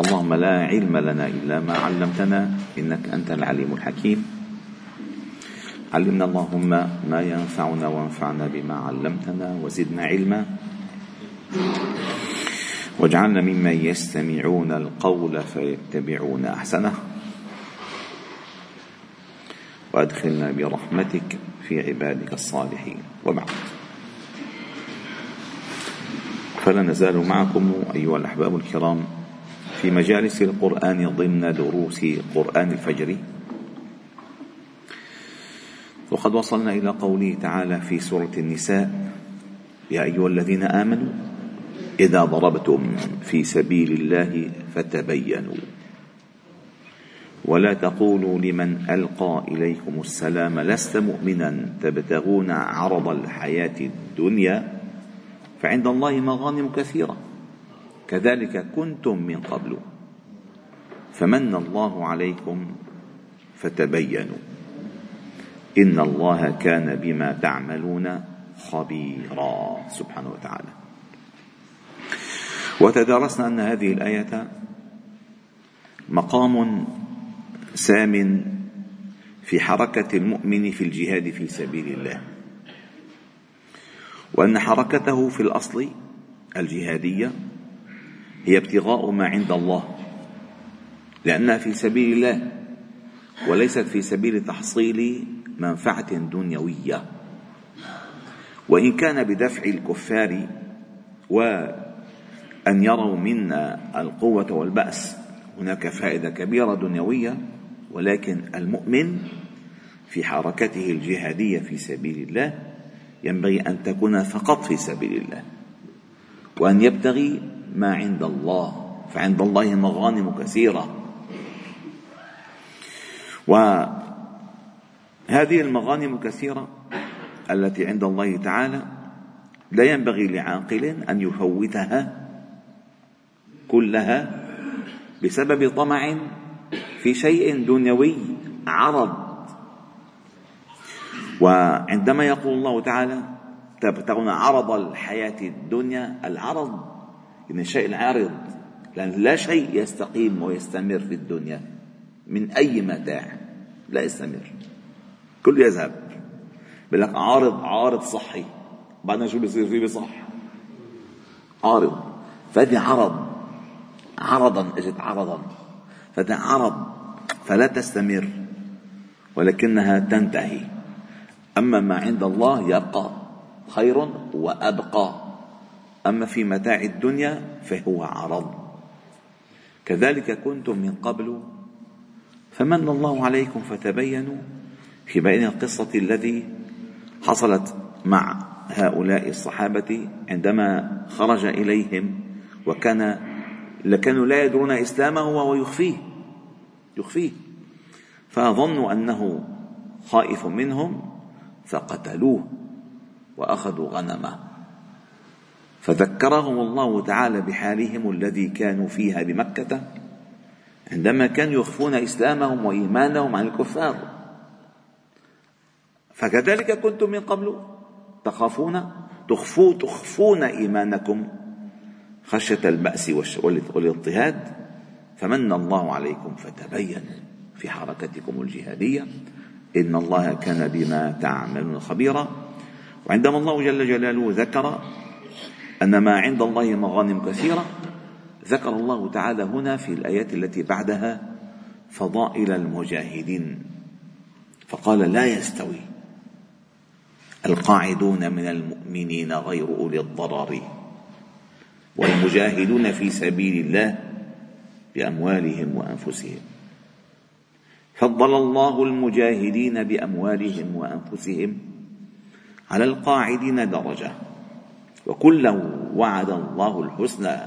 اللهم لا علم لنا إلا ما علمتنا إنك أنت العليم الحكيم. علمنا اللهم ما ينفعنا وانفعنا بما علمتنا وزدنا علما. واجعلنا ممن يستمعون القول فيتبعون أحسنه. وأدخلنا برحمتك في عبادك الصالحين. وبعد. فلا نزال معكم أيها الأحباب الكرام. في مجالس القرآن ضمن دروس قرآن الفجر. وقد وصلنا إلى قوله تعالى في سورة النساء يا أيها الذين آمنوا إذا ضربتم في سبيل الله فتبينوا. ولا تقولوا لمن ألقى إليكم السلام لست مؤمنا تبتغون عرض الحياة الدنيا. فعند الله مغانم كثيرة. كذلك كنتم من قبل. فمن الله عليكم فتبينوا. إن الله كان بما تعملون خبيرا. سبحانه وتعالى. وتدارسنا أن هذه الآية مقام سام في حركة المؤمن في الجهاد في سبيل الله. وأن حركته في الأصل الجهادية هي ابتغاء ما عند الله لأنها في سبيل الله وليست في سبيل تحصيل منفعة دنيوية. وإن كان بدفع الكفار وأن يروا منا القوة والبأس هناك فائدة كبيرة دنيوية ولكن المؤمن في حركته الجهادية في سبيل الله ينبغي أن تكون فقط في سبيل الله وأن يبتغي ما عند الله فعند الله مغانم كثيرة. وهذه المغانم كثيره التي عند الله تعالى لا ينبغي لعاقل أن يفوتها كلها بسبب طمع في شيء دنيوي عرض. وعندما يقول الله تعالى تبتغون عرض الحياة الدنيا العرض يعني الشيء العارض لأن لا شيء يستقيم ويستمر في الدنيا من أي متاع لا يستمر. كله يذهب. بيقول لك عارض عارض صحي. بعدين شو بيصير فيه بصح عارض. فهذه عرض. عرضا إجت عرضا. فده عرض. فلا تستمر ولكنها تنتهي. أما ما عند الله يبقى خير وأبقى. أما في متاع الدنيا فهو عرض. كذلك كنتم من قبل فمن الله عليكم فتبينوا في بين القصة الذي حصلت مع هؤلاء الصحابة عندما خرج إليهم وكان لكانوا لا يدرون إسلامه وهو يخفيه يخفيه. فظنوا أنه خائف منهم فقتلوه وأخذوا غنمه. فذكرهم الله تعالى بحالهم الذي كانوا فيها بمكة عندما كانوا يخفون إسلامهم وإيمانهم عن الكفار. فكذلك كنتم من قبل تخافون تخفوا تخفون إيمانكم خشية البأس والاضطهاد. فمن الله عليكم فتبينوا في حركتكم الجهادية. إن الله كان بما تعملون خبيرا. وعندما الله جل جلاله ذكر أن ما عند الله مغانم كثيرة ذكر الله تعالى هنا في الآيات التي بعدها فضائل المجاهدين. فقال لا يستوي القاعدون من المؤمنين غير أولي الضرر والمجاهدون في سبيل الله بأموالهم وأنفسهم. فضل الله المجاهدين بأموالهم وأنفسهم على القاعدين درجة. وكلا وعد الله الحسنى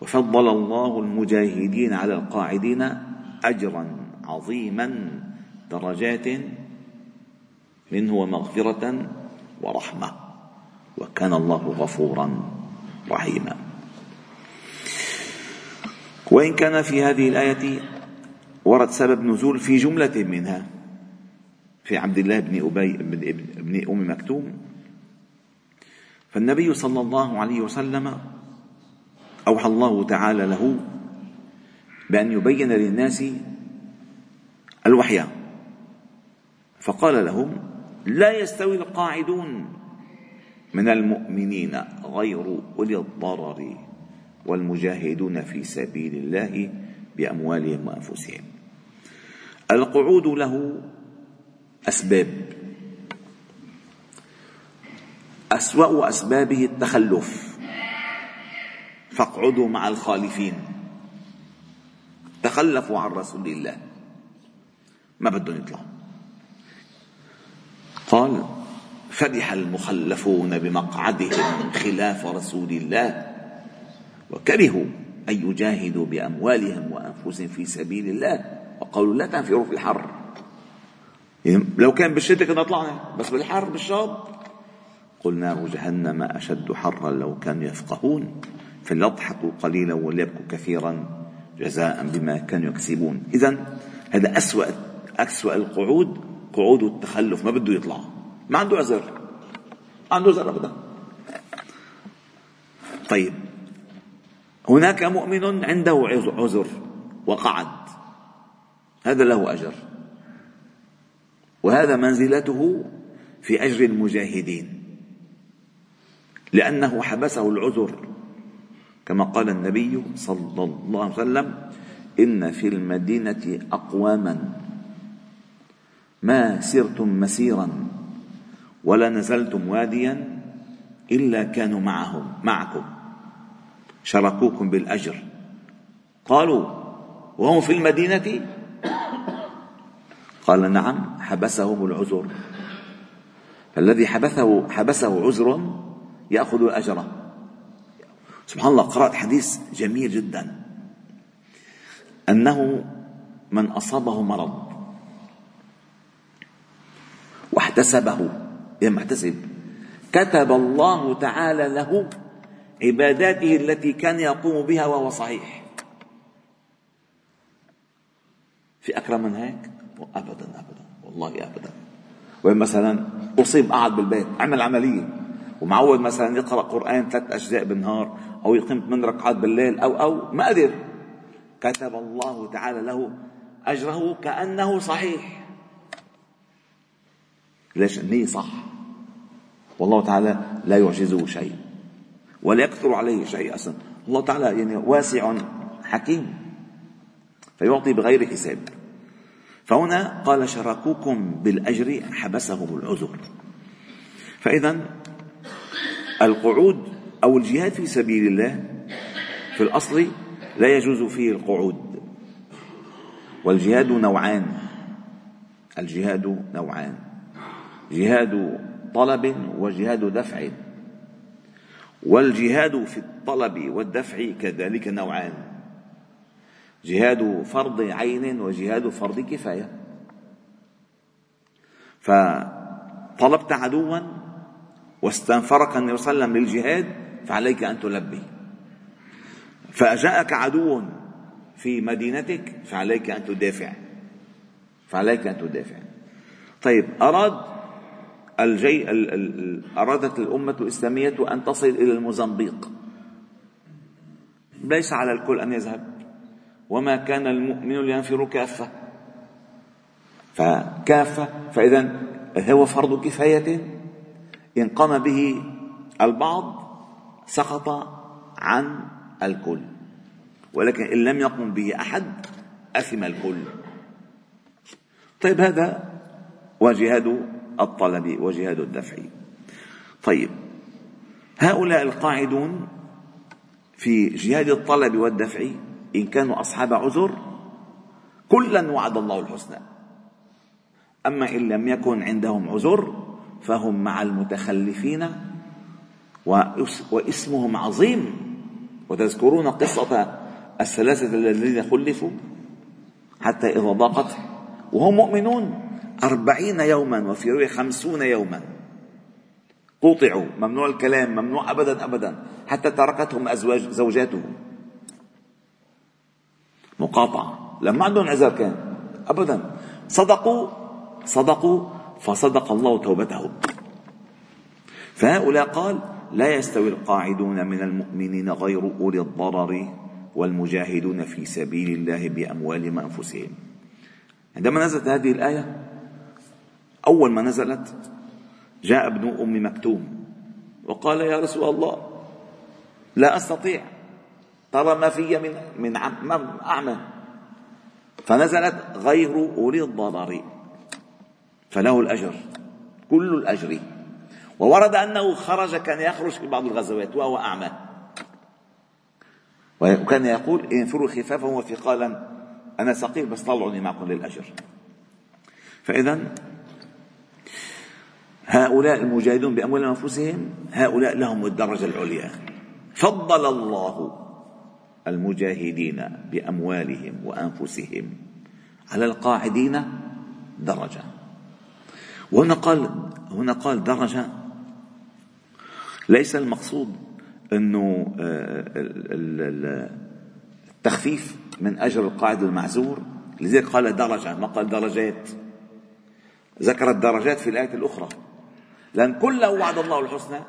وفضل الله المجاهدين على القاعدين أجرا عظيما درجات منه ومغفرة ورحمة وكان الله غفورا رحيما. وإن كان في هذه الآية ورد سبب نزول في جملة منها في عبد الله بن أبي بن, بن أم مكتوم فالنبي صلى الله عليه وسلم أوحى الله تعالى له بأن يبين للناس الوحي. فقال لهم لا يستوي القاعدون من المؤمنين غير أولي الضرر والمجاهدون في سبيل الله بأموالهم وأنفسهم. القعود له أسباب. أسوأ أسبابه التخلف. فاقعدوا مع الخالفين. تخلفوا عن رسول الله. ما بدهم يطلعوا. قال فرح المخلفون بمقعدهم خلاف رسول الله. وكرهوا أن يجاهدوا بأموالهم وأنفسهم في سبيل الله. وقالوا لا تنفروا في الحر. يعني لو كان بالشتاء كنا طلعنا بس بالحر بالشاب قل نار جهنم أشد حرا لو كانوا يفقهون فليضحكوا قليلا وليبكوا كثيرا جزاء بما كانوا يكسبون. إذا هذا أسوأ أسوأ القعود قعود التخلف ما بده يطلع. ما عنده عذر ما عنده عذر أبدا. طيب. هناك مؤمن عنده عذر وقعد. هذا له أجر. وهذا منزلته في أجر المجاهدين. لأنه حبسه العذر. كما قال النبي صلى الله عليه وسلم إن في المدينة أقواما. ما سرتم مسيرا ولا نزلتم واديا إلا كانوا معهم معكم. شركوكم بالأجر. قالوا وهم في المدينة؟ قال نعم حبسهم العذر. فالذي حبسه حبسه عذر يأخذ الأجر. سبحان الله قرأت حديث جميل جدا. أنه من أصابه مرض واحتسبه يعني محتسب كتب الله تعالى له عباداته التي كان يقوم بها وهو صحيح. في أكرم من هيك؟ أبدا أبدا والله أبدا. وين مثلا أصيب قعد بالبيت عمل عملية. ومعود مثلا يقرأ قرآن ثلاث أجزاء بالنهار أو يقيم من ركعات بالليل أو أو ما قدر. كتب الله تعالى له أجره كأنه صحيح. ليش؟ النية صح. والله تعالى لا يعجزه شيء ولا يكثر عليه شيء أصلا. الله تعالى يعني واسع حكيم. فيعطي بغير حساب. فهنا قال شركوكم بالأجر حبسهم العذر. فإذا القعود أو الجهاد في سبيل الله في الأصل لا يجوز فيه القعود. والجهاد نوعان. الجهاد نوعان. جهاد طلب وجهاد دفع. والجهاد في الطلب والدفع كذلك نوعان. جهاد فرض عين وجهاد فرض كفاية. فطلبت عدوا واستنفرك النبي صلى الله عليه وسلم للجهاد فعليك أن تلبي. فاجاءك عدو في مدينتك فعليك أن تدافع. فعليك أن تدافع. طيب أراد الجي أرادت الأمة الإسلامية أن تصل إلى الموزمبيق. ليس على الكل أن يذهب. وما كان المؤمن لينفر كافة. فكافة فإذا هو فرض كفاية إن قام به البعض سقط عن الكل ولكن إن لم يقم به أحد أثم الكل. طيب هذا وجهاد الطلب وجهاد الدفع. طيب هؤلاء القاعدون في جهاد الطلب والدفع إن كانوا أصحاب عذر كلا وعد الله الحسنى. أما إن لم يكن عندهم عذر فهم مع المتخلفين واسمهم عظيم. وتذكرون قصة الثلاثة الذين خلفوا حتى إذا ضاقت. وهم مؤمنون أربعين يوما وفي رواية خمسون يوما. قطعوا ممنوع الكلام ممنوع أبدا أبدا حتى تركتهم أزواج زوجاتهم. مقاطعة. لما عندهم عذر كان؟ أبدا. صدقوا صدقوا فصدق الله توبتهم فهؤلاء قال لا يستوي القاعدون من المؤمنين غير أولي الضرر والمجاهدون في سبيل الله بأموالهم وأنفسهم عندما نزلت هذه الآية أول ما نزلت جاء ابن أم مكتوم وقال يا رسول الله لا أستطيع ترى ما في من من أعمى. فنزلت غير أولي الضرر. فله الأجر كل الأجر. وورد أنه خرج كان يخرج في بعض الغزوات وهو أعمى. وكان يقول انفروا خفافا وثقالا أنا ثقيل بس طلعوني معكم للأجر. فإذا هؤلاء المجاهدون بأموالهم أنفسهم هؤلاء لهم الدرجة العليا. فضل الله المجاهدين بأموالهم وأنفسهم على القاعدين درجة. وهنا قال هنا قال درجة ليس المقصود إنه آه، التخفيف من أجر القاعد المعزور لذلك قال درجة ما قال درجات. ذكر الدرجات في الآية الأخرى. لأن كله وعد الله الحسنى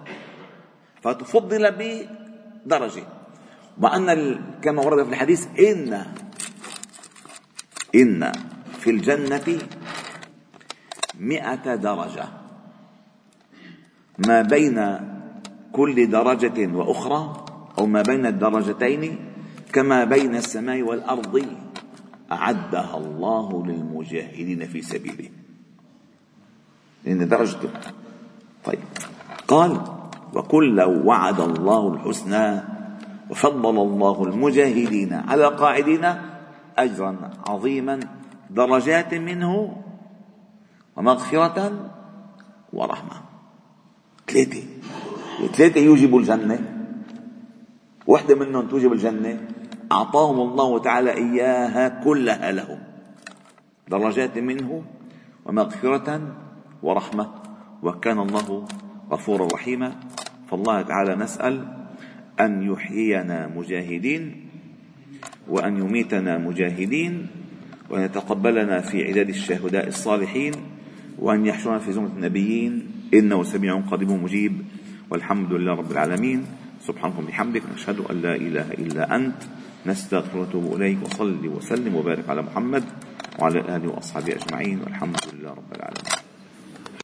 فتفضل بدرجة. مع أن كما ورد في الحديث إن إن في الجنة مئة درجة. ما بين كل درجة وأخرى أو ما بين الدرجتين كما بين السماء والأرض أعدها الله للمجاهدين في سبيله. لأن درجة طيب. قال وكلا وعد الله الحسنى وفضل الله المجاهدين على القاعدين أجرا عظيما درجات منه ومغفرة ورحمة. ثلاثة. ثلاثة يوجب الجنة. واحدة منهم توجب الجنة. أعطاهم الله تعالى إياها كلها لهم. درجات منه ومغفرة ورحمة. وكان الله غفورا رحيما. فالله تعالى نسأل أن يحيينا مجاهدين وأن يميتنا مجاهدين وأن يتقبلنا في عداد الشهداء الصالحين وأن يحشرنا في زمرة النبيين. إنه سميع قريب مجيب. والحمد لله رب العالمين. سبحانك وبحمدك نشهد أن لا إله إلا أنت. نستغفر ونتوب إليك. وصلي وسلم وبارك على محمد وعلى آله وأصحابه أجمعين. والحمد لله رب العالمين.